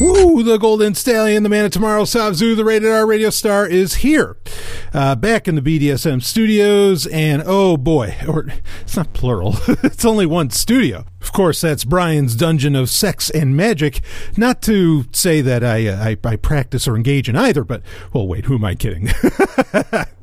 Woo! The Golden Stallion, the man of tomorrow, Sabzu, the rated R radio star, is here. Uh, back in the BDSM studios, and oh boy, or it's not plural, it's only one studio. Of course, that's Brian's Dungeon of Sex and Magic. Not to say that I, uh, I, I practice or engage in either, but, well, wait, who am I kidding?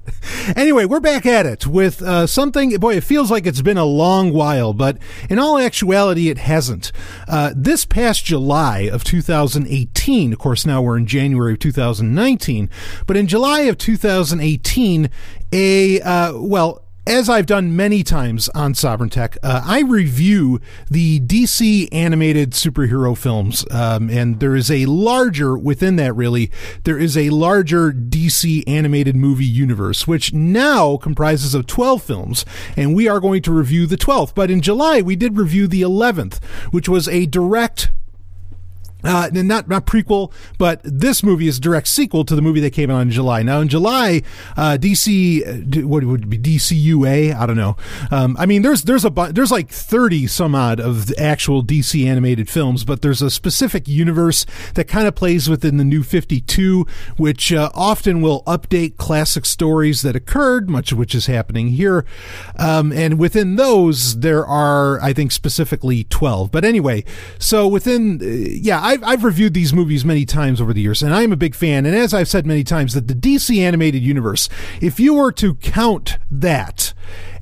anyway, we're back at it with uh, something. Boy, it feels like it's been a long while, but in all actuality, it hasn't. Uh, this past July of 2018, of course, now we're in January of 2019, but in July of 2018, a uh, well, as I've done many times on Sovereign Tech, uh, I review the DC animated superhero films, um, and there is a larger within that. Really, there is a larger DC animated movie universe, which now comprises of twelve films, and we are going to review the twelfth. But in July, we did review the eleventh, which was a direct uh, not not prequel, but this movie is a direct sequel to the movie that came out in July. Now in July, uh, DC uh, what would be DCUA? I don't know. Um, I mean, there's there's a there's like thirty some odd of the actual DC animated films, but there's a specific universe that kind of plays within the New Fifty Two, which uh, often will update classic stories that occurred, much of which is happening here. Um, and within those, there are I think specifically twelve. But anyway, so within uh, yeah, I I've, I've reviewed these movies many times over the years, and I'm a big fan. And as I've said many times, that the DC animated universe, if you were to count that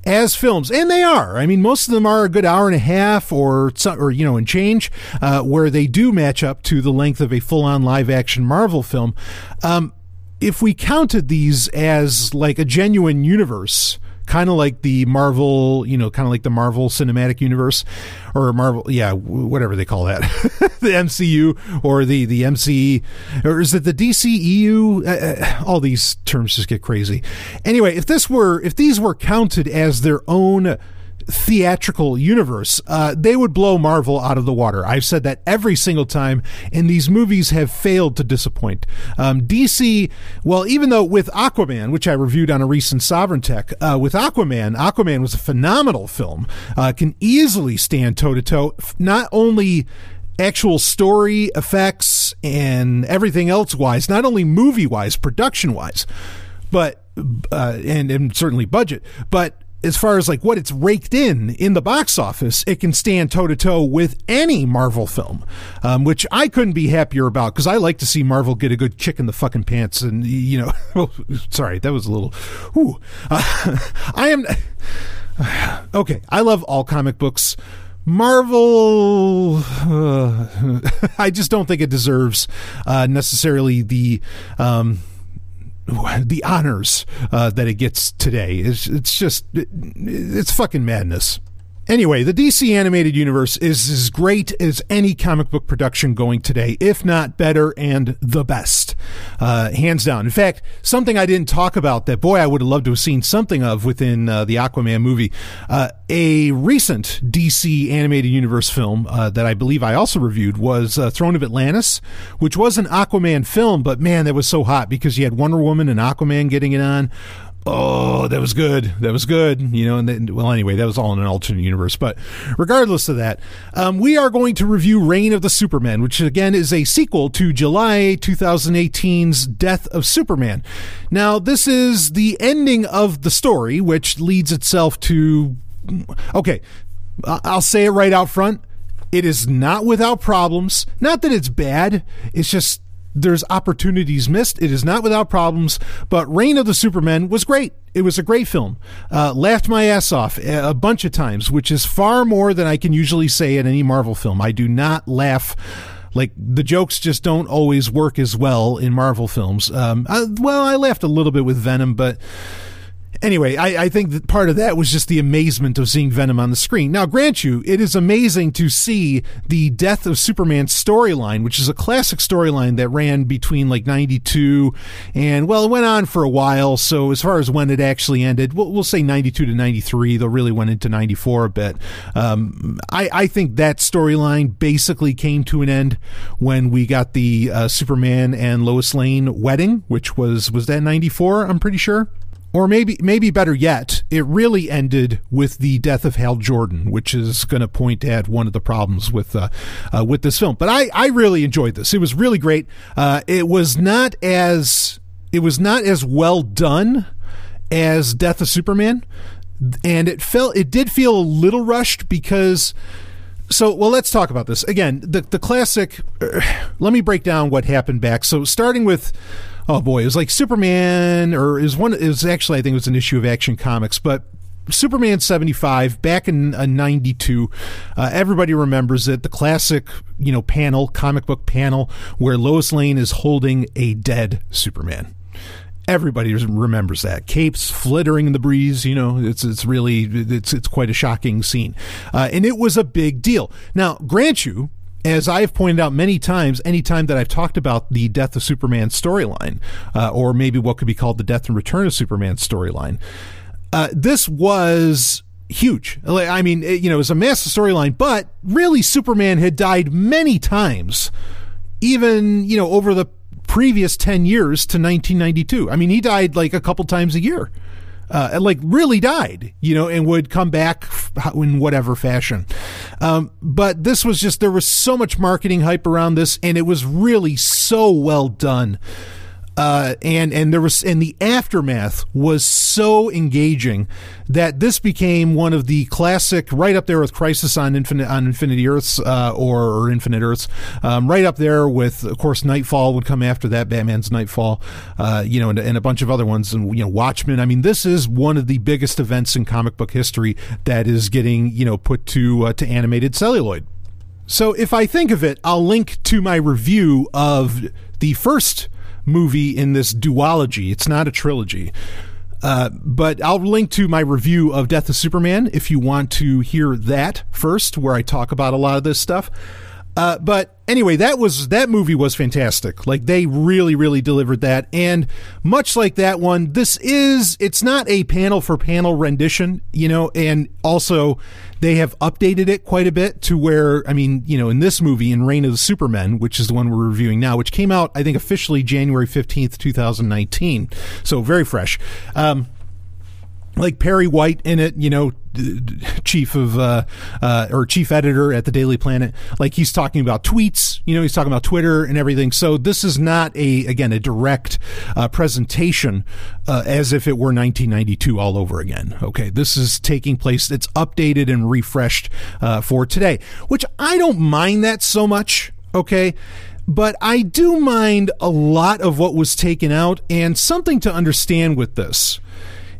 as films, and they are. I mean, most of them are a good hour and a half, or or you know, and change, uh, where they do match up to the length of a full-on live-action Marvel film. Um, if we counted these as like a genuine universe, kind of like the Marvel, you know, kind of like the Marvel Cinematic Universe or Marvel, yeah, whatever they call that, the MCU or the the MC, or is it the DCEU? Uh, uh, all these terms just get crazy. Anyway, if this were if these were counted as their own theatrical universe, uh, they would blow Marvel out of the water. I've said that every single time, and these movies have failed to disappoint. Um, DC, well, even though with Aquaman, which I reviewed on a recent Sovereign Tech, uh, with Aquaman, Aquaman was a phenomenal film, uh, can easily stand toe to toe, not only actual story effects and everything else wise, not only movie wise, production wise, but uh, and and certainly budget, but as far as like what it's raked in in the box office, it can stand toe to toe with any Marvel film, um, which I couldn't be happier about because I like to see Marvel get a good kick in the fucking pants. And you know, sorry, that was a little. Ooh, uh, I am okay. I love all comic books. Marvel, uh, I just don't think it deserves uh, necessarily the. Um, the honors uh, that it gets today. It's, it's just, it, it's fucking madness. Anyway, the DC animated universe is as great as any comic book production going today, if not better and the best, uh, hands down. In fact, something I didn't talk about that boy I would have loved to have seen something of within uh, the Aquaman movie, uh, a recent DC animated universe film uh, that I believe I also reviewed was uh, Throne of Atlantis, which was an Aquaman film, but man, that was so hot because you had Wonder Woman and Aquaman getting it on oh, that was good. That was good. You know, and then, well, anyway, that was all in an alternate universe. But regardless of that, um, we are going to review Reign of the Superman, which again is a sequel to July 2018's Death of Superman. Now, this is the ending of the story, which leads itself to. Okay, I'll say it right out front. It is not without problems. Not that it's bad. It's just there's opportunities missed. It is not without problems, but Reign of the Supermen was great. It was a great film. Uh, laughed my ass off a bunch of times, which is far more than I can usually say at any Marvel film. I do not laugh like the jokes just don't always work as well in Marvel films. Um, I, well, I laughed a little bit with Venom, but anyway, I, I, think that part of that was just the amazement of seeing Venom on the screen. Now, grant you, it is amazing to see the death of Superman storyline, which is a classic storyline that ran between like 92 and, well, it went on for a while. So, as far as when it actually ended, we'll, we'll say 92 to 93, though really went into 94 a bit. Um, I, I, think that storyline basically came to an end when we got the uh, Superman and Lois Lane wedding, which was, was that 94? I'm pretty sure. Or maybe maybe better yet, it really ended with the death of Hal Jordan, which is going to point at one of the problems with uh, uh, with this film. But I I really enjoyed this. It was really great. Uh, it was not as it was not as well done as Death of Superman, and it felt it did feel a little rushed because. So, well, let's talk about this again. The the classic. Uh, let me break down what happened back. So, starting with oh boy, it was like Superman, or is one. It was actually I think it was an issue of Action Comics, but Superman 75 back in uh, 92 uh, everybody remembers it. The classic you know panel comic book panel where Lois Lane is holding a dead Superman. Everybody remembers that. Capes flittering in the breeze you know it's it's really it's it's quite a shocking scene. Uh, and it was a big deal. Now grant you as I've pointed out many times, anytime that I've talked about the Death of Superman storyline, uh, or maybe what could be called the Death and Return of Superman storyline, uh, this was huge. I mean, it, you know, it was a massive storyline, but really, Superman had died many times, even you know over the previous ten years to 1992. I mean, he died like a couple times a year uh, like really died, you know, and would come back in whatever fashion. Um, but this was just there was so much marketing hype around this, and it was really so well done uh, and and there was and the aftermath was so engaging that this became one of the classic right up there with Crisis on Infinite on Infinity Earths uh, or, or, Infinite Earths, um, right up there with of course Knightfall would come after that Batman's Knightfall, uh, you know, and, and, a bunch of other ones and you know Watchmen. I mean, this is one of the biggest events in comic book history that is getting you know put to uh, to animated celluloid. So if I think of it, I'll link to my review of the first movie in this duology. It's not a trilogy. Uh, but I'll link to my review of Death of Superman if you want to hear that first, where I talk about a lot of this stuff. Uh, but anyway, that was that movie was fantastic. Like they really, really delivered that. And much like that one, this is it's not a panel for panel rendition, you know. And also, they have updated it quite a bit to where I mean, you know, in this movie, in Reign of the Supermen, which is the one we're reviewing now, which came out I think officially January fifteenth, two thousand nineteen, so very fresh. Um, like Perry White in it, you know, chief of uh, uh, or chief editor at the Daily Planet. Like he's talking about tweets, you know, he's talking about Twitter and everything. So this is not a again a direct uh, presentation uh, as if it were 1992 all over again. Okay, this is taking place. It's updated and refreshed uh, for today, which I don't mind that so much. Okay. But I do mind a lot of what was taken out and something to understand with this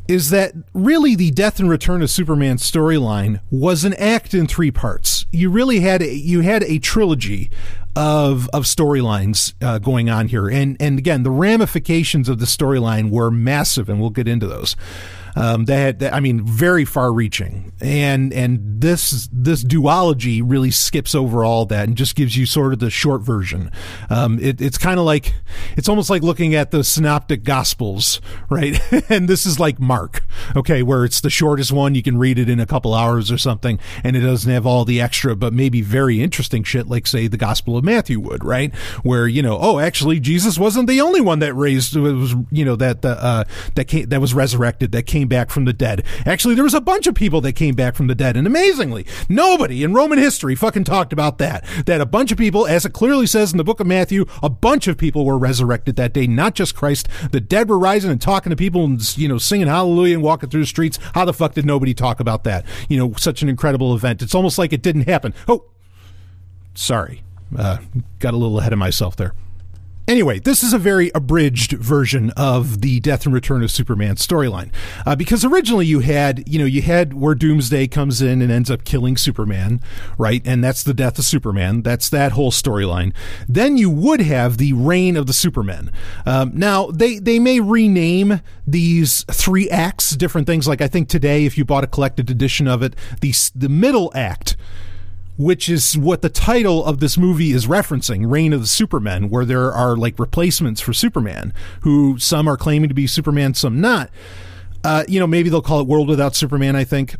is that really the death and return of Superman storyline was an act in three parts. You really had a, you had a trilogy of of storylines uh, going on here, and and again the ramifications of the storyline were massive, and we'll get into those um, that, that I mean very far reaching and and this this duology really skips over all that and just gives you sort of the short version. Um, it, it's kind of like it's almost like looking at the synoptic gospels right? And this is like Mark okay where it's the shortest one you can read it in a couple hours or something and it doesn't have all the extra but maybe very interesting shit like say the gospel of Matthew would right? Where you know oh actually Jesus wasn't the only one that raised was you know that uh, that came, that was resurrected that came came back from the dead. Actually, there was a bunch of people that came back from the dead, and amazingly, nobody in Roman history fucking talked about that. That a bunch of people, as it clearly says in the book of Matthew, a bunch of people were resurrected that day, not just Christ. The dead were rising and talking to people and, you know, singing hallelujah and walking through the streets. How the fuck did nobody talk about that? You know, such an incredible event. It's almost like it didn't happen. Oh, sorry. Uh, got a little ahead of myself there. Anyway, this is a very abridged version of the Death and Return of Superman storyline, uh, because originally you had, you know, you had where Doomsday comes in and ends up killing Superman, right? And that's the death of Superman. That's that whole storyline. Then you would have the reign of the Supermen. Um, now they they may rename these three acts different things. Like I think today, if you bought a collected edition of it, the the middle act which is what the title of this movie is referencing Reign of the Supermen, where there are like replacements for Superman, who some are claiming to be Superman, some not. Uh, you know, maybe they'll call it World Without Superman, I think.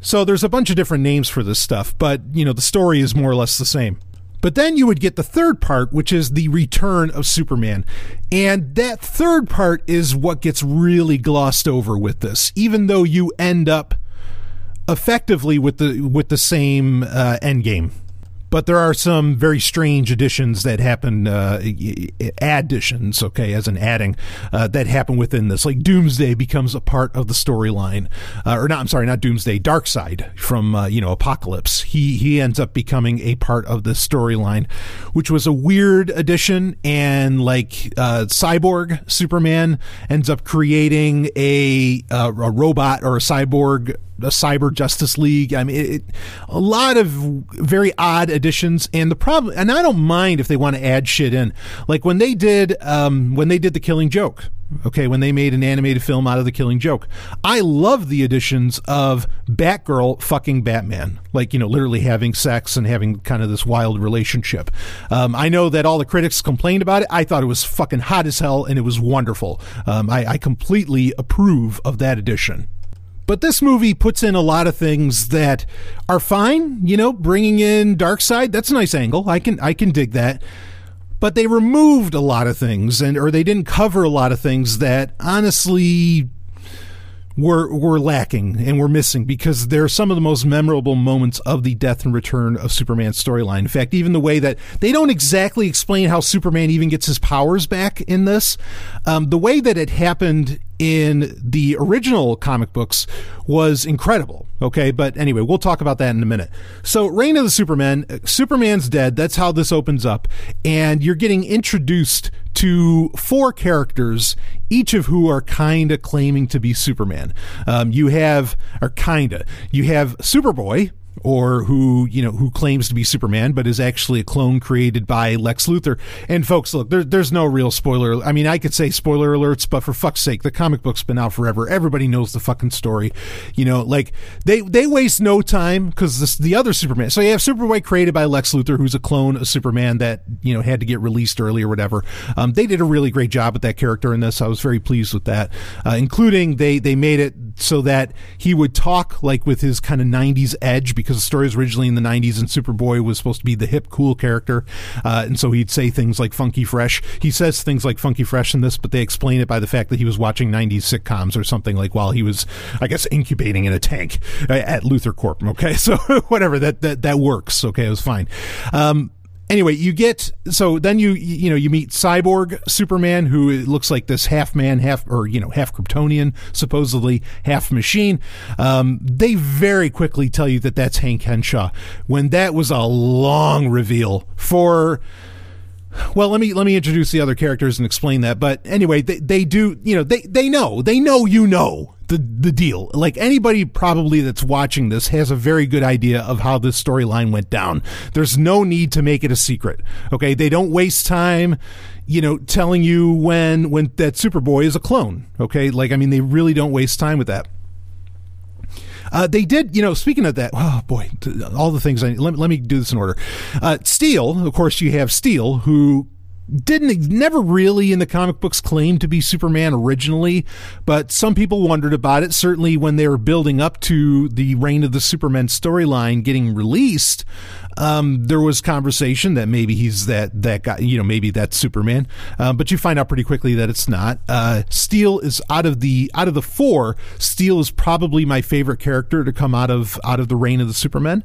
So there's a bunch of different names for this stuff, but, you know, the story is more or less the same. But then you would get the third part, which is the return of Superman. And that third part is what gets really glossed over with this, even though you end up effectively with the with the same uh, end game but there are some very strange additions that happen, uh, additions, okay, as an adding, uh, that happen within this. Like Doomsday becomes a part of the storyline, uh, or not, I'm sorry, not Doomsday, Darkseid from, uh, you know, Apocalypse. He, he ends up becoming a part of the storyline, which was a weird addition. And like, uh, Cyborg Superman ends up creating a, a robot or a cyborg a cyber justice league. I mean it, it, a lot of very odd additions and the problem and i don't mind if they want to add shit in. Like when they did um, when they did the killing joke okay when they made an animated film out of the killing joke i love the additions of batgirl fucking batman. Like you know literally having sex and having kind of this wild relationship. Um, i know that all the critics complained about it. I thought it was fucking hot as hell and it was wonderful. Um, I, I completely approve of that addition but this movie puts in a lot of things that are fine. You know, bringing in Darkseid, that's a nice angle. I can I can dig that. But they removed a lot of things, and or they didn't cover a lot of things that honestly were were lacking and were missing because they're some of the most memorable moments of the death and return of Superman storyline. In fact, even the way that they don't exactly explain how Superman even gets his powers back in this, um, the way that it happened in the original comic books was incredible. Okay, but anyway, we'll talk about that in a minute. So, Reign of the Superman, Superman's dead. That's how this opens up, and you're getting introduced to four characters, each of who are kind of claiming to be Superman. Um, you have, or kind of, you have Superboy, or who you know who claims to be Superman but is actually a clone created by Lex Luthor. And folks, look, there, there's no real spoiler. I mean, I could say spoiler alerts, but for fuck's sake, the comic book's been out forever. Everybody knows the fucking story. You know, like they they waste no time because the other Superman. So you have Superboy created by Lex Luthor, who's a clone of Superman that you know had to get released early or whatever. Um, they did a really great job with that character in this. I was very pleased with that, uh, including they they made it so that he would talk like with his kind of 90s edge because the story was originally in the 90s and Superboy was supposed to be the hip, cool character. Uh, and so he'd say things like funky fresh. He says things like funky fresh in this, but they explain it by the fact that he was watching 90s sitcoms or something like while he was, I guess, incubating in a tank uh, at Luthor Corp. Okay. So whatever that, that, that works. Okay. It was fine. Um, anyway, you get so then you you know you meet Cyborg Superman, who looks like this half man, half or you know half Kryptonian, supposedly half machine. Um, they very quickly tell you that that's Hank Henshaw. When that was a long reveal for. Well, let me let me introduce the other characters and explain that. But anyway, they, they do you know they they know they know you know the the deal. Like anybody probably that's watching this has a very good idea of how this storyline went down. There's no need to make it a secret. Okay, they don't waste time, you know, telling you when when that Superboy is a clone. Okay, like I mean, they really don't waste time with that. Uh, they did, you know, speaking of that, oh boy, all the things I let, let me do this in order. Uh, Steel, of course, you have Steel, who didn't never really in the comic books claim to be Superman originally, but some people wondered about it. Certainly, when they were building up to the Reign of the Superman storyline getting released, um, there was conversation that maybe he's that that guy, you know, maybe that's Superman. Uh, but you find out pretty quickly that it's not. Uh, Steel is out of the out of the four. Steel is probably my favorite character to come out of out of the Reign of the Superman.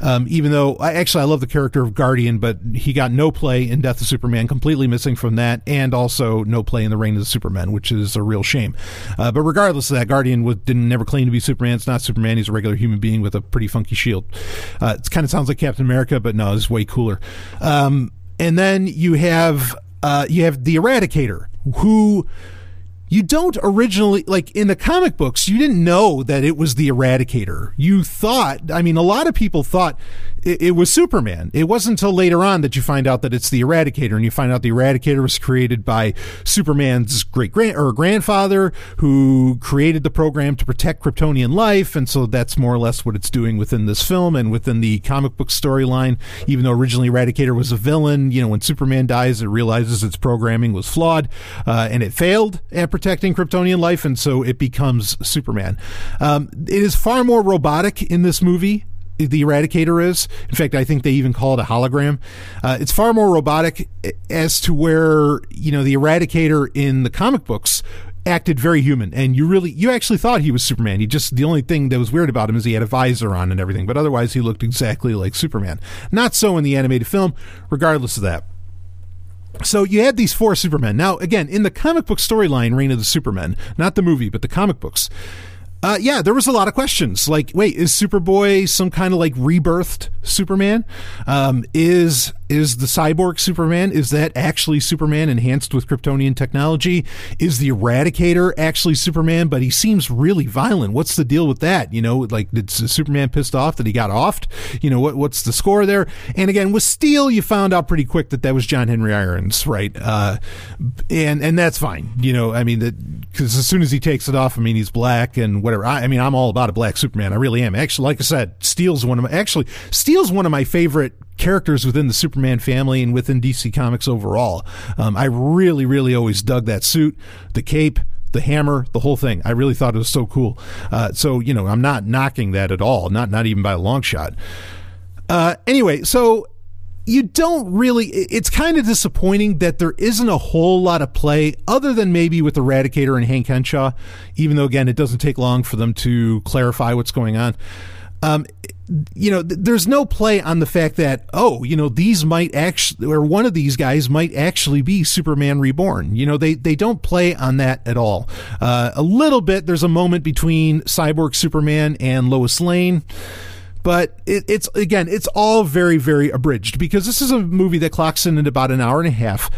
Um, even though I actually I love the character of Guardian, but he got no play in Death of Superman, completely missing from that, and also no play in the Reign of the Superman, which is a real shame. Uh, but regardless of that, Guardian was, didn't never claim to be Superman. It's not Superman. He's a regular human being with a pretty funky shield. Uh, it kind of sounds like Captain America America, but no, it's way cooler. Um, and then you have uh, you have the Eradicator, who you don't originally like in the comic books you didn't know that it was the eradicator. You thought i mean a lot of people thought it, it, was superman. It wasn't until later on that you find out that it's the eradicator and you find out the eradicator was created by superman's great grand or grandfather who created the program to protect kryptonian life and so that's more or less what it's doing within this film and within the comic book storyline. Even though originally eradicator was a villain you know when superman dies it realizes its programming was flawed uh, and it failed at protecting Kryptonian life, and so it becomes Superman. Um, it is far more robotic in this movie the Eradicator is. In fact, I think they even call it a hologram. Uh, it's far more robotic as to where you know the Eradicator in the comic books acted very human and you really you actually thought he was superman he just the only thing that was weird about him is he had a visor on and everything but otherwise he looked exactly like superman not so in the animated film regardless of that so you had these four supermen now again in the comic book storyline reign of the supermen not the movie but the comic books uh, yeah, there was a lot of questions. Like, wait, is Superboy some kind of like rebirthed Superman? Um, is is the cyborg Superman? Is that actually Superman enhanced with Kryptonian technology? Is the Eradicator actually Superman? But he seems really violent. What's the deal with that? You know, like did Superman pissed off that he got offed? You know, what what's the score there? And again, with Steel, you found out pretty quick that that was John Henry Irons, right? Uh, and and that's fine. You know, I mean because as soon as he takes it off, I mean he's black and whatever whatever. I, I, mean, I'm all about a black Superman. I really am. Actually, like I said, Steel's one of my actually Steel's one of my favorite characters within the Superman family and within DC Comics overall. Um, I really, really always dug that suit, the cape the hammer, the whole thing. I really thought it was so cool. Uh, so you know, I'm not knocking that at all. Not not even by a long shot. Uh, anyway, so you don't really it's kind of disappointing that there isn't a whole lot of play other than maybe with Eradicator and Hank Henshaw, even though again it doesn't take long for them to clarify what's going on. Um, you know, th- there's no play on the fact that oh, you know, these might actually or one of these guys might actually be Superman reborn. You know, they they don't play on that at all. Uh, a little bit. There's a moment between Cyborg Superman and Lois Lane but it, it's again, it's all very, very abridged because this is a movie that clocks in at about an hour and a half.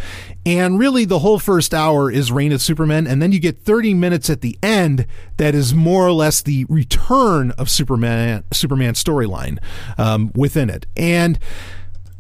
And really, the whole first hour is Reign of Superman, and then you get 30 minutes at the end that is more or less the return of Superman Superman storyline um, within it. And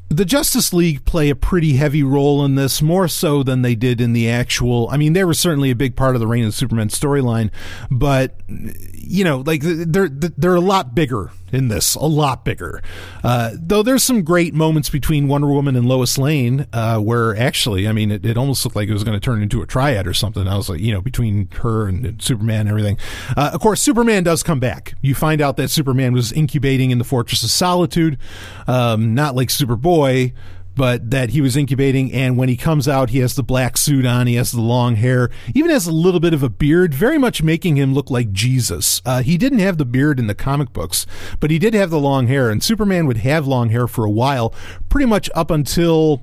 the Justice League play a pretty heavy role in this, more so than they did in the actual. I mean, they were certainly a big part of the Reign of Superman storyline, but you know, like they're they're a lot bigger in this, a lot bigger. Uh, though there's some great moments between Wonder Woman and Lois Lane, uh, where actually, I mean, it, it almost looked like it was going to turn into a triad or something. I was like, you know, between her and, Superman and everything. Uh, of course, Superman does come back. You find out that Superman was incubating in the Fortress of Solitude, um, not like Superboy but that he was incubating. And when he comes out, he has the black suit on, he has the long hair, even has a little bit of a beard, very much making him look like Jesus. Uh, he didn't have the beard in the comic books, but he did have the long hair, and Superman would have long hair for a while, pretty much up until.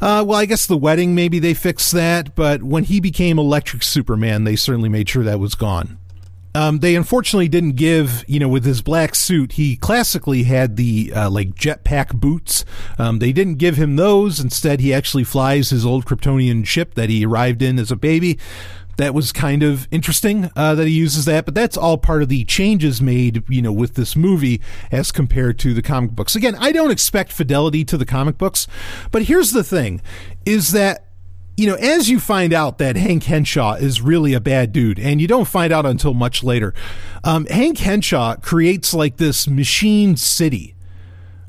Uh, well, I guess the wedding, maybe they fixed that, but when he became Electric Superman, they certainly made sure that was gone. Um, they unfortunately didn't give, you know, with his black suit, he classically had the uh, like jetpack boots. Um, they didn't give him those. Instead, he actually flies his old Kryptonian ship that he arrived in as a baby. That was kind of interesting uh, that he uses that, but that's all part of the changes made, you know, with this movie as compared to the comic books. Again, I don't expect fidelity to the comic books, but here's the thing: is that you know, as you find out that Hank Henshaw is really a bad dude, and you don't find out until much later, um, Hank Henshaw creates like this machine city.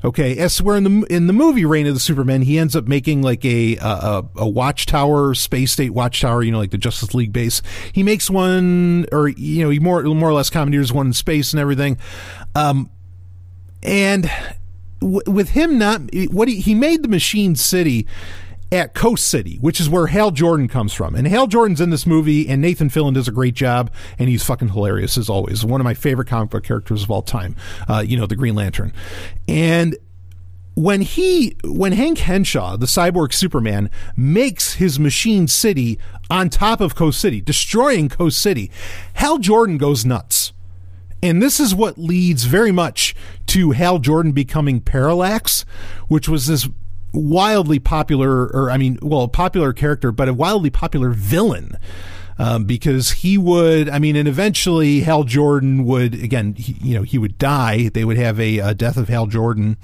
Okay, as where in the in the movie Reign of the Superman, he ends up making like a a, a watchtower, space state watchtower, you know, like the Justice League base. He makes one, or you know, he more more or less commandeers one in space and everything. Um, and w- with him not what he he made the machine city at Coast City, which is where Hal Jordan comes from. And Hal Jordan's in this movie, and Nathan Fillion does a great job, and he's fucking hilarious as always. One of my favorite comic book characters of all time. Uh, you know, the Green Lantern. And when he when Hank Henshaw, the cyborg Superman, makes his machine city on top of Coast City, destroying Coast City, Hal Jordan goes nuts. And this is what leads very much to Hal Jordan becoming Parallax, which was this wildly popular, or I mean, well, a popular character, but a wildly popular villain um, because he would, I mean, and eventually Hal Jordan would, again, he, you know, he would die. They would have a, a Death of Hal Jordan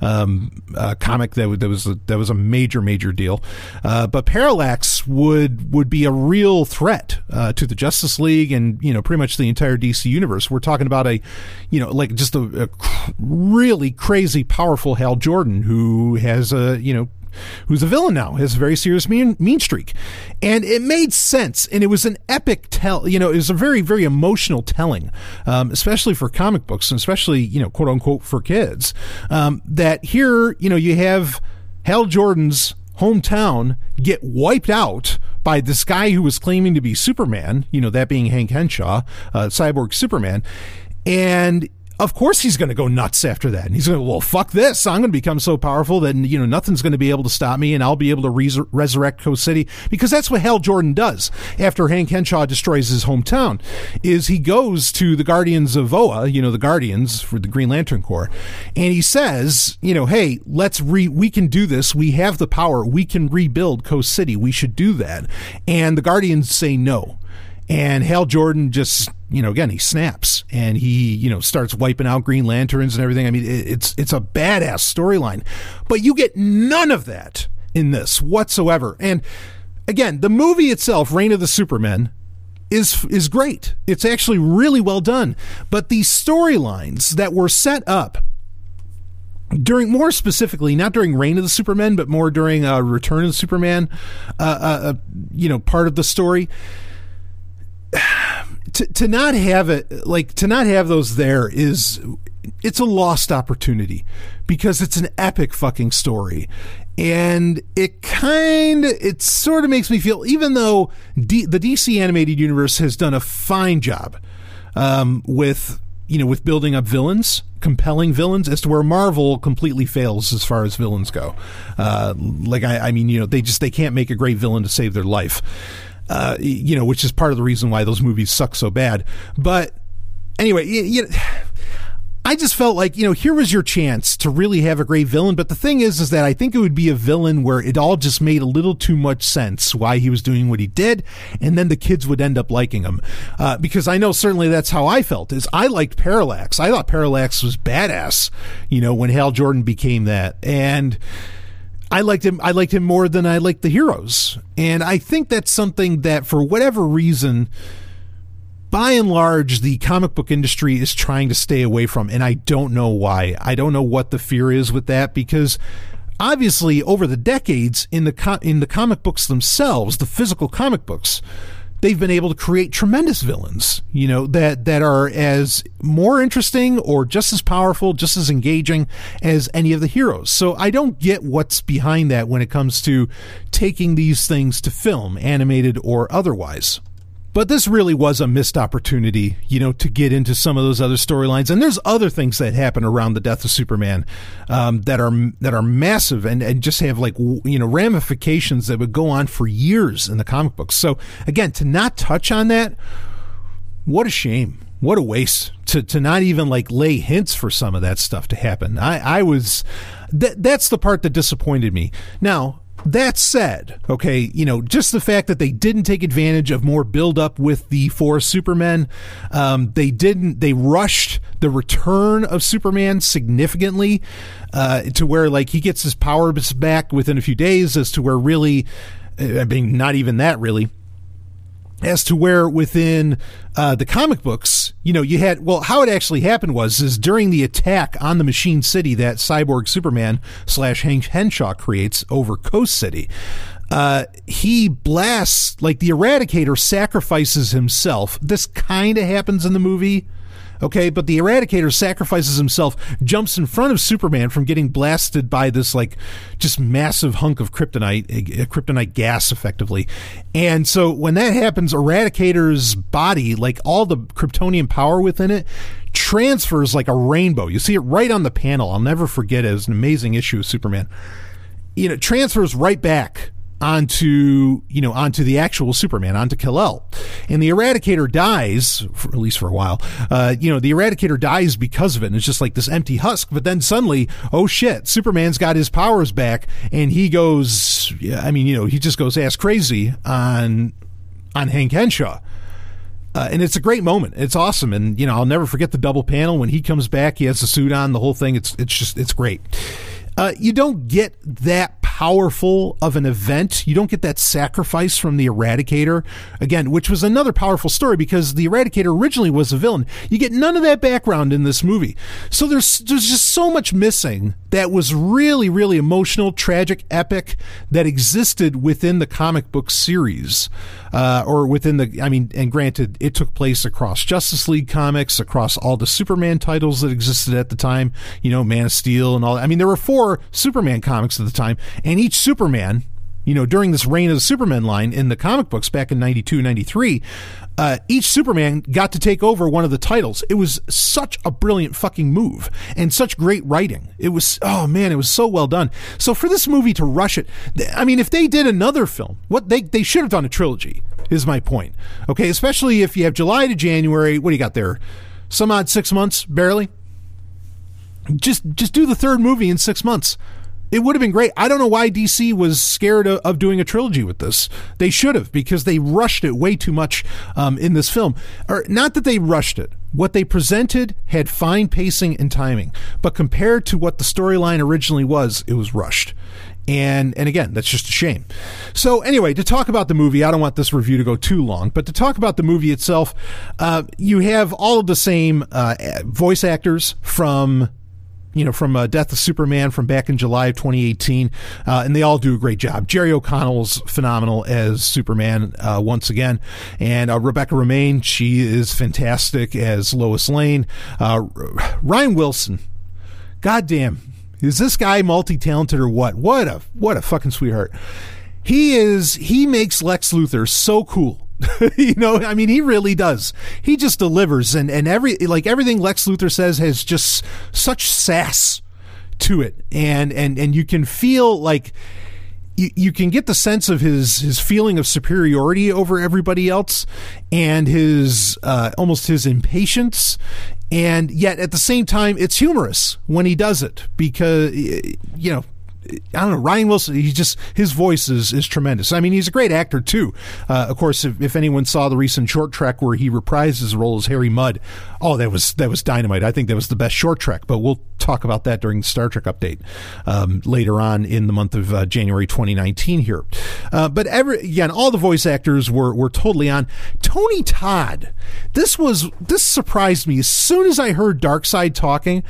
um, comic that, that was a, that was a major, major deal. Uh, but Parallax would would be a real threat uh, to the Justice League and you know pretty much the entire DC universe. We're talking about a, you know, like just a, a really crazy, powerful Hal Jordan who has a you know who's a villain now, has a very serious mean, mean streak. And it made sense. And it was an epic tell, you know, it was a very, very emotional telling, um, especially for comic books and especially, you know, quote unquote for kids. Um, that here, you know, you have Hal Jordan's hometown get wiped out by this guy who was claiming to be Superman, you know, that being Hank Henshaw, uh, cyborg Superman. And of course he's going to go nuts after that. And he's going to, well, fuck this. I'm going to become so powerful that, you know, nothing's going to be able to stop me and I'll be able to res- resurrect Coast City because that's what Hal Jordan does after Hank Henshaw destroys his hometown is he goes to the Guardians of Oa, you know, the Guardians for the Green Lantern Corps. And he says, you know, hey, let's re, we can do this. We have the power. We can rebuild Coast City. We should do that. And the Guardians say no. And Hal Jordan just, you know, again, he snaps and he, you know, starts wiping out Green Lanterns and everything. I mean, it's it's a badass storyline, but you get none of that in this whatsoever. And again, the movie itself, Reign of the Supermen, is is great. It's actually really well done. But the storylines that were set up during more specifically not during reign of the supermen but more during uh, return of the superman uh, uh, uh you know part of the story to to not have it like to not have those there is it's a lost opportunity because it's an epic fucking story. And it kind of it sort of makes me feel even though D, the DC animated universe has done a fine job um, with you know with building up villains compelling villains as to where Marvel completely fails as far as villains go. Uh, like I, I mean you know they just they can't make a great villain to save their life uh, you know, which is part of the reason why those movies suck so bad. But anyway, you, you, I just felt like you know here was your chance to really have a great villain. But the thing is, is that I think it would be a villain where it all just made a little too much sense why he was doing what he did, and then the kids would end up liking him. Uh, because I know certainly that's how I felt. Is I liked Parallax. I thought Parallax was badass. You know, when Hal Jordan became that and I liked him. I liked him more than I liked the heroes, and I think that's something that, for whatever reason, by and large, the comic book industry is trying to stay away from, and I don't know why. I don't know what the fear is with that because obviously, over the decades in the co- in the comic books themselves, the physical comic books they've been able to create tremendous villains, you know, that, that are as more interesting or just as powerful, just as engaging as any of the heroes. So I don't get what's behind that when it comes to taking these things to film, animated or otherwise. But this really was a missed opportunity, you know, to get into some of those other storylines. And there's other things that happen around the death of Superman um, that are that are massive and, and just have like you know ramifications that would go on for years in the comic books. So again, to not touch on that, what a shame. What a waste to, to not even like lay hints for some of that stuff to happen. I, I was that that's the part that disappointed me. Now, that said, okay, you know, just the fact that they didn't take advantage of more build up with the four Supermen, um, they didn't, they rushed the return of Superman significantly uh, to where like he gets his powers back within a few days, as to where really, I mean, not even that really as to where within uh, the comic books, you know, you had well, how it actually happened was is during the attack on the Machine City that Cyborg Superman slash Hank Henshaw creates over Coast City. Uh, he blasts like the Eradicator sacrifices himself. This kind of happens in the movie Okay, but the Eradicator sacrifices himself, jumps in front of Superman from getting blasted by this like just massive hunk of kryptonite, a, a kryptonite gas, effectively. And so when that happens, Eradicator's body, like all the Kryptonian power within it, transfers like a rainbow. You see it right on the panel. I'll never forget it. It's an amazing issue of Superman. You know, transfers right back onto you know onto the actual Superman onto Kal-El, and the Eradicator dies for, at least for a while. Uh, you know the Eradicator dies because of it. And it's just like this empty husk. But then suddenly, oh shit, Superman's got his powers back, and he goes. I mean, you know, he just goes ass crazy on on Hank Henshaw. Uh, and it's a great moment. It's awesome, and you know I'll never forget the double panel when he comes back. He has the suit on, the whole thing. It's it's just it's great. Uh, you don't get that powerful of an event. You don't get that sacrifice from the Eradicator, again, which was another powerful story because the Eradicator originally was a villain. You get none of that background in this movie. So there's, there's just so much missing that was really, really emotional, tragic, epic that existed within the comic book series. Uh, or within the, I mean, and granted, it took place across Justice League comics, across all the Superman titles that existed at the time, you know, Man of Steel and all that. I mean, there were four Superman comics at the time, and each Superman, you know, during this reign of the Superman line in the comic books back in 92, 93, uh, each Superman got to take over one of the titles. It was such a brilliant fucking move and such great writing. It was, oh man, it was so well done. So for this movie to rush it, I mean, if they did another film, what they, they should have done a trilogy, is my point. Okay, especially if you have July to January, what do you got there? Some odd six months, barely. Just just do the third movie in six months. It would have been great. I don't know why DC was scared of, doing a trilogy with this. They should have because they rushed it way too much um, in this film. Or not that they rushed it. What they presented had fine pacing and timing, but compared to what the storyline originally was, it was rushed. And and again, that's just a shame. So anyway, to talk about the movie, I don't want this review to go too long, but to talk about the movie itself, uh, you have all of the same uh, voice actors from you know, from uh, Death of Superman from back in July of 2018, uh, and they all do a great job. Jerry O'Connell's phenomenal as Superman uh, once again, and uh, Rebecca Romijn, she is fantastic as Lois Lane. Uh, Rainn Wilson, goddamn, is this guy multi-talented or what? What a what a fucking sweetheart. He is. He makes Lex Luthor so cool. you know, I mean, he really does. He just delivers, and and every like everything Lex Luthor says has just such sass to it, and and and you can feel like you, you can get the sense of his his feeling of superiority over everybody else and his uh, almost his impatience and yet at the same time it's humorous when he does it because you know I don't know Rainn Wilson. He just his voice is is tremendous. I mean, he's a great actor too. Uh, of course, if, if, anyone saw the recent Short Trek where he reprised his role as Harry Mudd, oh, that was that was dynamite. I think that was the best Short Trek. But we'll talk about that during the Star Trek update um, later on in the month of uh, January 2019 here. Uh, but every again, all the voice actors were were totally on. Tony Todd, this was this surprised me as soon as I heard Darkseid talking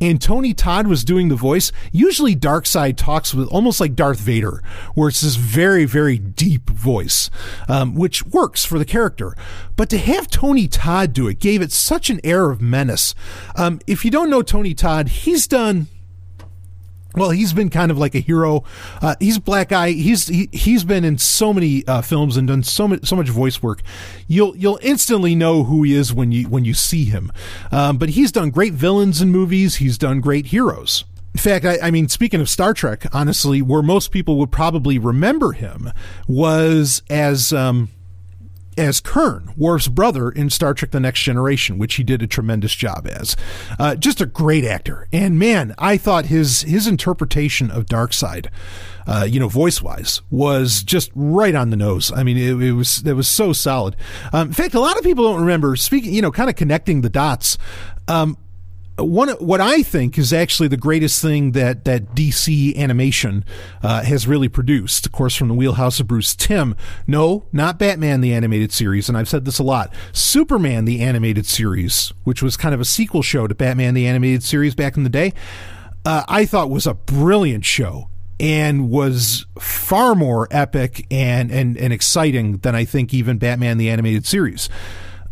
and Tony Todd was doing the voice. Usually, Darkseid talks with almost like Darth Vader, where it's this very, very deep voice, um, which works for the character. But to have Tony Todd do it gave it such an air of menace. Um, if you don't know Tony Todd, he's done well, he's been kind of like a hero. Uh, he's black guy. He's he, has been in so many uh, films and done so much so much voice work. You'll you'll instantly know who he is when you when you see him. Um, but he's done great villains in movies. He's done great heroes. In fact, I, I, mean, speaking of Star Trek, honestly, where most people would probably remember him was as um, as Kurn, Worf's brother in Star Trek The Next Generation, which he did a tremendous job as. Uh, just a great actor. And man, I thought his his interpretation of Darkseid, uh, you know, voice wise, was just right on the nose. I mean, it, it was it was so solid. Um, in fact, a lot of people don't remember speaking, you know, kind of connecting the dots. Um, one what I think is actually the greatest thing that that DC animation uh, has really produced, of course, from the wheelhouse of Bruce Timm. No, not Batman the animated series, and I've said this a lot. Superman the animated series, which was kind of a sequel show to Batman the animated series back in the day, uh, I thought was a brilliant show and was far more epic and and and exciting than I think even Batman the animated series.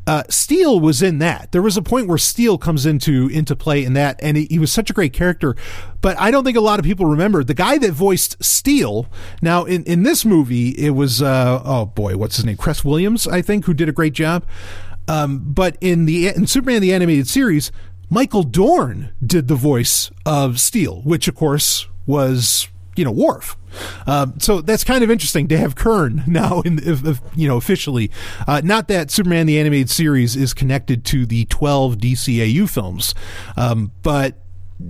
Uh, Steel was in that. There was a point where Steel comes into into play in that, and he, he, was such a great character. But I don't think a lot of people remember the guy that voiced Steel. Now, in in this movie, it was uh, oh boy, what's his name? Cress Williams, I think, who did a great job. Um, but in the in Superman the animated series, Michael Dorn did the voice of Steel, which of course was you know Worf. Um, so that's kind of interesting to have Kurn now, in, if, if, you know, officially. Uh, not that Superman the animated series is connected to the twelve DCAU films, um, but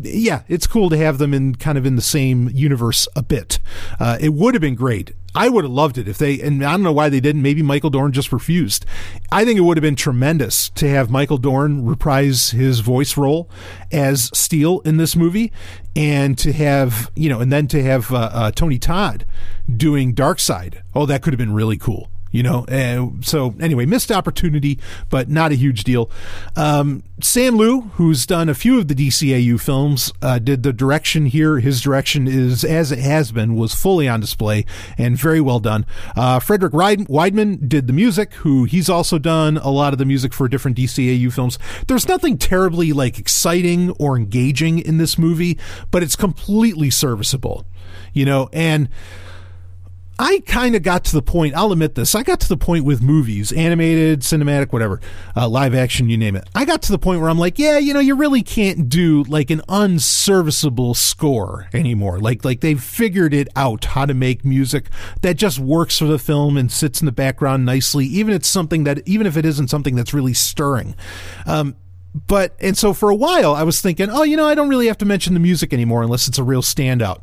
yeah, it's cool to have them in kind of in the same universe a bit. Uh, it would have been great. I would have loved it if they, and I don't know why they didn't. Maybe Michael Dorn just refused. I think it would have been tremendous to have Michael Dorn reprise his voice role as Steel in this movie, and to have you know, and then to have uh, uh, Tony Todd doing Darkseid. Oh, that could have been really cool you know. Uh, so anyway, missed opportunity, but not a huge deal. Um, Sam Liu, who's done a few of the DCAU films, uh, did the direction here. His direction is, as it has been, was fully on display and very well done. Uh, Frederik Wiedmann did the music, who he's also done a lot of the music for different DCAU films. There's nothing terribly like exciting or engaging in this movie, but it's completely serviceable, you know, and I kind of got to the point, I'll admit this, I got to the point with movies, animated, cinematic, whatever, uh, live action, you name it. I got to the point where I'm like, yeah, you know, you really can't do like an unserviceable score anymore. Like, like they've figured it out how to make music that just works for the film and sits in the background nicely, even if it's something that, even if it isn't something that's really stirring. Um, but, and so for a while I was thinking, oh, you know, I don't really have to mention the music anymore unless it's a real standout.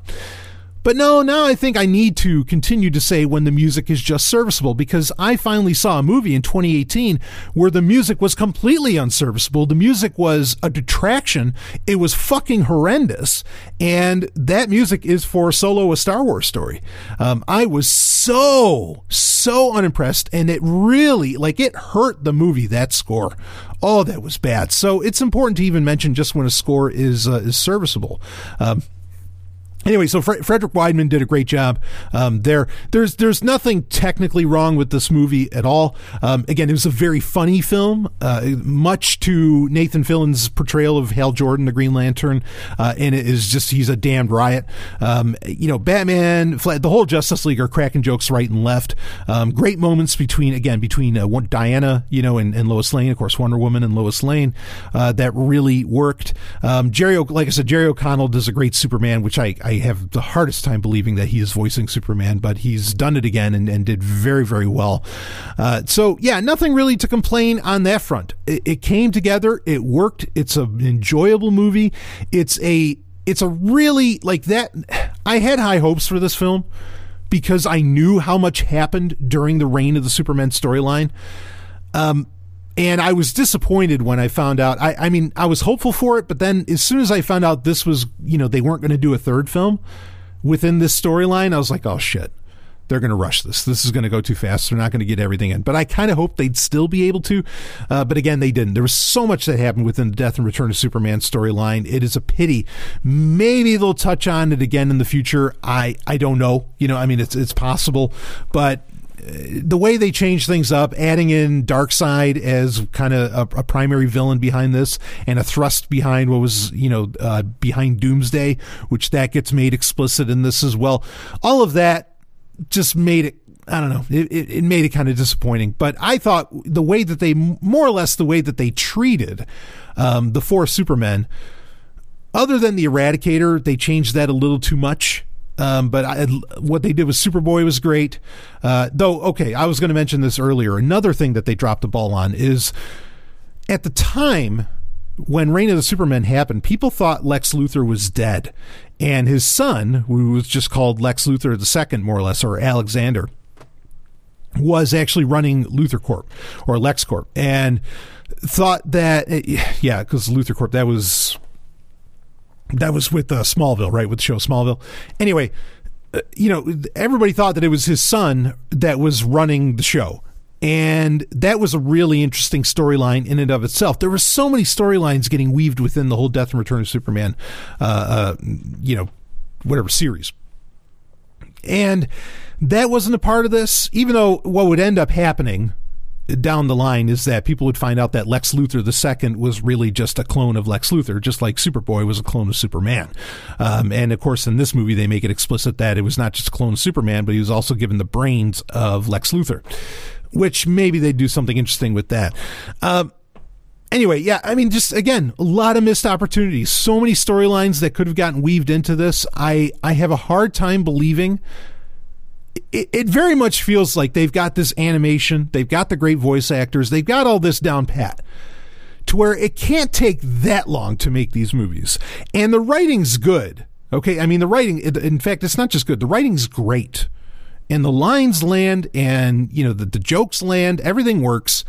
But no, now I think I need to continue to say when the music is just serviceable because I finally saw a movie in 2018 where the music was completely unserviceable. The music was a detraction. It was fucking horrendous. And that music is for Solo, a Star Wars story. Um, I was so, so unimpressed. And it really, like, it hurt the movie, that score. Oh, that was bad. So it's important to even mention just when a score is, uh, is serviceable. Um, Anyway, so Fre- Frederik Wiedmann did a great job. Um, there, there's there's nothing technically wrong with this movie at all. Um, again, it was a very funny film, uh, much to Nathan Fillion's portrayal of Hal Jordan, the Green Lantern, uh, and it is just he's a damned riot. Um, you know, Batman, the whole Justice League are cracking jokes right and left. Um, great moments between again between uh, Diana, you know, and, and, Lois Lane, of course, Wonder Woman and Lois Lane, uh, that really worked. Um, Jerry, like I said, Jerry O'Connell does a great Superman, which I I have the hardest time believing that he is voicing Superman, but he's done it again and, and did very, very well. Uh, so, yeah, nothing really to complain on that front. It, it came together, it worked. It's an enjoyable movie. It's a it's a really like that. I had high hopes for this film because I knew how much happened during the reign of the Superman storyline. Um, and I was disappointed when I found out. I, I mean, I was hopeful for it, but then as soon as I found out this was, you know, they weren't going to do a third film within this storyline, I was like, oh shit, they're going to rush this. This is going to go too fast. They're not going to get everything in. But I kind of hoped they'd still be able to. Uh, but again, they didn't. There was so much that happened within the Death and Return of Superman storyline. It is a pity. Maybe they'll touch on it again in the future. I I don't know. You know, I mean, it's it's possible, but the way they change things up, adding in Darkseid as kind of a, a, primary villain behind this, and a thrust behind what was you know uh, behind Doomsday, which that gets made explicit in this as well. All of that just made it. I don't know. It, it, it made it kind of disappointing, but I thought the way that they, more or less, the way that they treated um, the four Supermen, other than the Eradicator, they changed that a little too much um, but I, what they did with Superboy was great. Uh, though, okay, I was going to mention this earlier. Another thing that they dropped the ball on is at the time when Reign of the Supermen happened, people thought Lex Luthor was dead. And his son, who was just called Lex Luthor II, more or less, or Alexander, was actually running Luthor Corp or LexCorp and thought that, yeah, because Luthor Corp, that was that was with uh, Smallville, right? With the show Smallville. Anyway, uh, you know, everybody thought that it was his son that was running the show. And that was a really interesting storyline in and of itself. There were so many storylines getting weaved within the whole Death and Return of Superman, uh, uh, you know, whatever series. And that wasn't a part of this, even though what would end up happening down the line is that people would find out that Lex Luthor II was really just a clone of Lex Luthor, just like Superboy was a clone of Superman. Um, and of course, in this movie, they make it explicit that it was not just a clone of Superman, but he was also given the brains of Lex Luthor, which maybe they'd do something interesting with that. Um, anyway, yeah, I mean, just again, a lot of missed opportunities. So many storylines that could have gotten weaved into this. I I have a hard time believing it, it very much feels like they've got this animation, they've got the great voice actors, they've got all this down pat to where it can't take that long to make these movies. And the writing's good. Okay. I mean, the writing, in fact, it's not just good, the writing's great. and the lines land and you know the, the jokes land everything works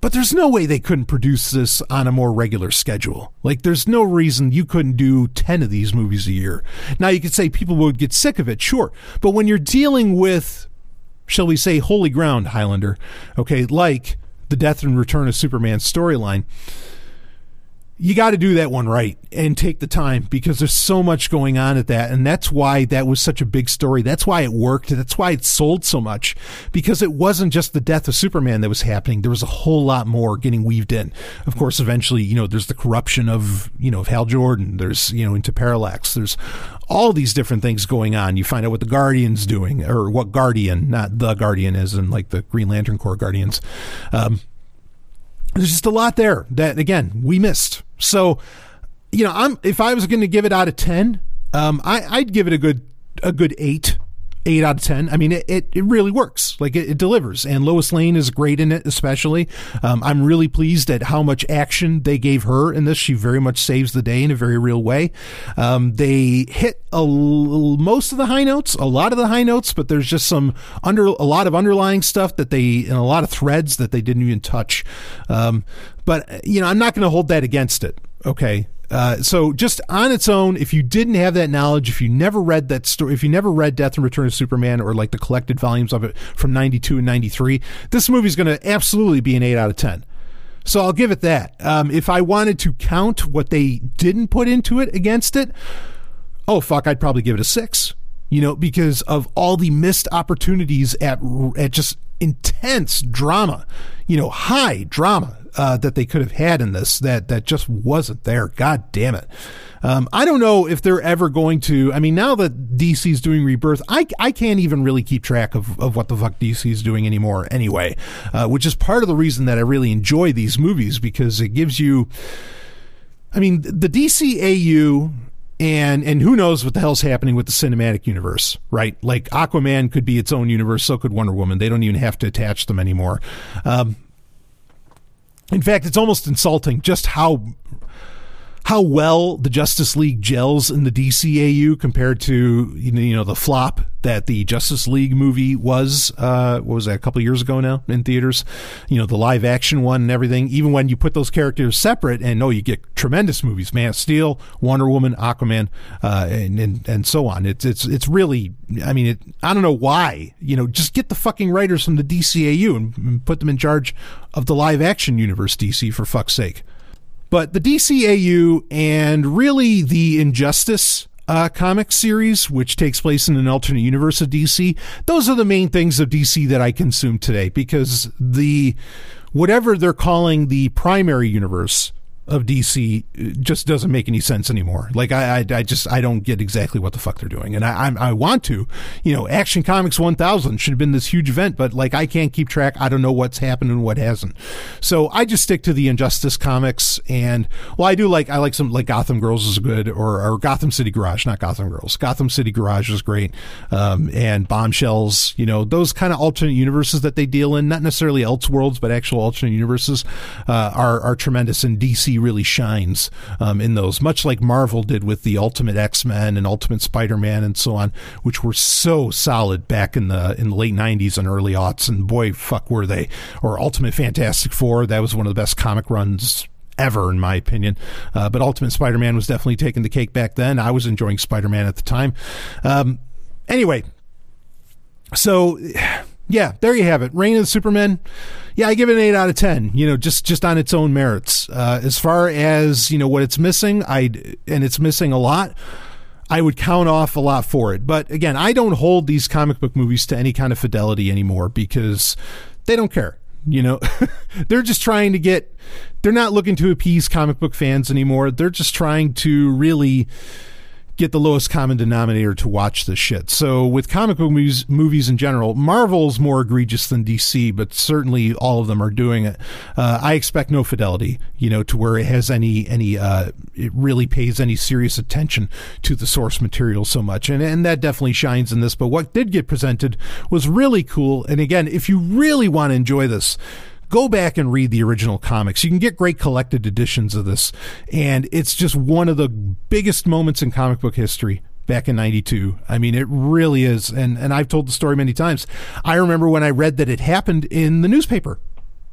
but there's no way they couldn't produce this on a more regular schedule. Like, there's no reason you couldn't do 10 of these movies a year. Now, you could say people would get sick of it, sure. But when you're dealing with, shall we say, holy ground, Highlander, okay, like the death and return of Superman storyline, you got to do that one right and take the time because there's so much going on at that. And that's why that was such a big story. That's why it worked. That's why it sold so much because it wasn't just the death of Superman that was happening. There was a whole lot more getting weaved in. Of course, eventually, you know, there's the corruption of, you know, of Hal Jordan. There's, you know, into Parallax. There's all these different things going on. You find out what the Guardian's doing or what Guardian, not the Guardian as in like the Green Lantern Corps Guardians. Um, there's just a lot there that again we missed. So, you know, I'm if I was going to give it out of ten, um, I, I'd give it a good a good eight eight out of ten. I mean, it, it, it really works. Like it, it, delivers, and Lois Lane is great in it. Especially, um, I'm really pleased at how much action they gave her in this. She very much saves the day in a very real way. Um, they hit a, most of the high notes, a lot of the high notes, but there's just some under a lot of underlying stuff that they and a lot of threads that they didn't even touch. Um, but you know, I'm not going to hold that against it. Okay, uh, so just on its own, if you didn't have that knowledge, if you never read that story, if you never read Death and Return of Superman or like the collected volumes of it from 92 and 93, this movie is going to absolutely be an 8 out of 10. So I'll give it that. Um, if I wanted to count what they didn't put into it against it, oh fuck, I'd probably give it a 6. You know, because of all the missed opportunities at at just intense drama, you know, high drama uh, that they could have had in this that that just wasn't there. God damn it. Um, I don't know if they're ever going to. I mean, now that DC's doing Rebirth, I, I can't even really keep track of, of what the fuck DC's doing anymore anyway, uh, which is part of the reason that I really enjoy these movies because it gives you. I mean, the DCAU and and who knows what the hell's happening with the cinematic universe, right? Like Aquaman could be its own universe, so could Wonder Woman. They don't even have to attach them anymore. Um, in fact, it's almost insulting just how how well the Justice League gels in the DCAU compared to you know the flop that the Justice League movie was. Uh, what was that? A couple years ago now in theaters. You know the live action one and everything. Even when you put those characters separate, and no, you get tremendous movies: Man of Steel, Wonder Woman, Aquaman, uh, and, and and so on. It's it's it's really. I mean, it, I don't know why. You know, just get the fucking writers from the DCAU and, and put them in charge of the live action universe. DC for fuck's sake. But the DCAU and really the Injustice uh, comic series, which takes place in an alternate universe of DC, those are the main things of DC that I consume today because the whatever they're calling the primary universe of DC just doesn't make any sense anymore. Like I, I, I, just I don't get exactly what the fuck they're doing, and I, I, I want to, you know, Action Comics 1000 should have been this huge event, but like I can't keep track. I don't know what's happened and what hasn't. So I just stick to the Injustice comics, and well, I do like I like some like Gotham Girls is good, or, or Gotham City Garage, not Gotham Girls. Gotham City Garage is great, um, and Bombshells. You know, those kind of alternate universes that they deal in, not necessarily Elseworlds, but actual alternate universes, uh, are are tremendous. in DC really shines um, in those, much like Marvel did with the Ultimate X Men and Ultimate Spider Man and so on, which were so solid back in the in the late '90s and early aughts. And boy, fuck, were they! Or Ultimate Fantastic Four, that was one of the best comic runs ever, in my opinion. Uh, but Ultimate Spider Man was definitely taking the cake back then. I was enjoying Spider Man at the time. Um, anyway, so yeah, there you have it. Reign of the Supermen. Yeah, I give it an eight out of ten. You know, just just on its own merits. Uh, as far as you know, what it's missing, I and it's missing a lot. I would count off a lot for it. But again, I don't hold these comic book movies to any kind of fidelity anymore because they don't care. You know, they're just trying to get. They're not looking to appease comic book fans anymore. They're just trying to really get the lowest common denominator to watch this shit. So with comic book movies, movies in general, Marvel's more egregious than DC, but certainly all of them are doing it. Uh, I expect no fidelity, you know, to where it has any any uh, it really pays any serious attention to the source material so much, and and that definitely shines in this. But what did get presented was really cool. And again, if you really want to enjoy this go back and read the original comics. You can get great collected editions of this, and it's just one of the biggest moments in comic book history back in 92. I mean, it really is. And, and I've told the story many times. I remember when I read that it happened in the newspaper.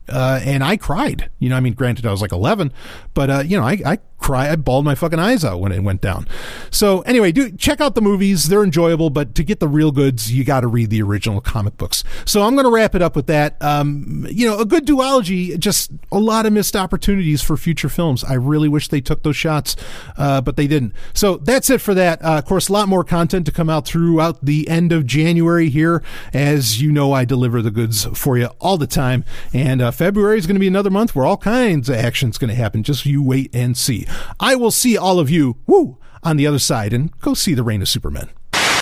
Uh, and I cried. You know, I mean, granted, I was like 11, but, uh, you know, I, I cry. I bawled my fucking eyes out when it went down. So anyway, do check out the movies. They're enjoyable, but to get the real goods, you got to read the original comic books. So I'm going to wrap it up with that. Um, you know, a good duology, just a lot of missed opportunities for future films. I really wish they took those shots, uh, but they didn't. So that's it for that. Uh, of course, a lot more content to come out throughout the end of January here. As you know, I deliver the goods for you all the time. And uh, February is going to be another month where all kinds of action is going to happen. Just you wait and see. I will see all of you, woo, on the other side and go see the Reign of Supermen.